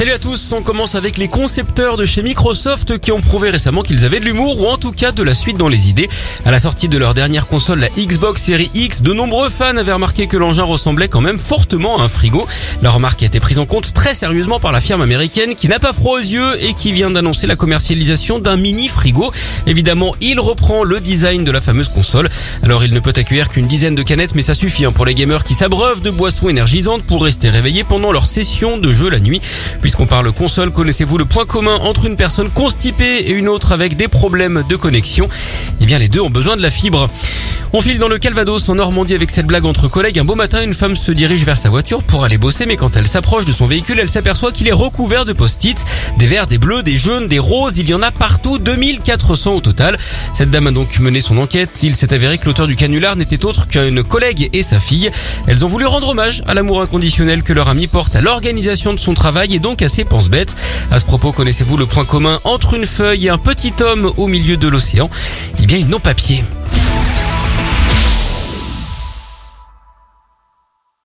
Salut à tous, on commence avec les concepteurs de chez Microsoft qui ont prouvé récemment qu'ils avaient de l'humour ou en tout cas de la suite dans les idées. À la sortie de leur dernière console, la Xbox Series X, de nombreux fans avaient remarqué que l'engin ressemblait quand même fortement à un frigo. La remarque a été prise en compte très sérieusement par la firme américaine qui n'a pas froid aux yeux et qui vient d'annoncer la commercialisation d'un mini frigo. Évidemment, il reprend le design de la fameuse console. Alors il ne peut accueillir qu'une dizaine de canettes mais ça suffit hein, pour les gamers qui s'abreuvent de boissons énergisantes pour rester réveillés pendant leur session de jeu la nuit. Puisqu'on parle console, connaissez-vous le point commun entre une personne constipée et une autre avec des problèmes de connexion? Eh bien les deux ont besoin de la fibre. On file dans le Calvados en Normandie avec cette blague entre collègues. Un beau matin, une femme se dirige vers sa voiture pour aller bosser, mais quand elle s'approche de son véhicule, elle s'aperçoit qu'il est recouvert de post-it. Des verts, des bleus, des jaunes, des roses, il y en a partout, 2400 au total. Cette dame a donc mené son enquête. Il s'est avéré que l'auteur du canular n'était autre qu'une collègue et sa fille. Elles ont voulu rendre hommage à l'amour inconditionnel que leur ami porte à l'organisation de son travail et donc à ses pense-bêtes. À ce propos, connaissez-vous le point commun entre une feuille et un petit homme au milieu de l'océan? Eh bien, ils n'ont pas pied.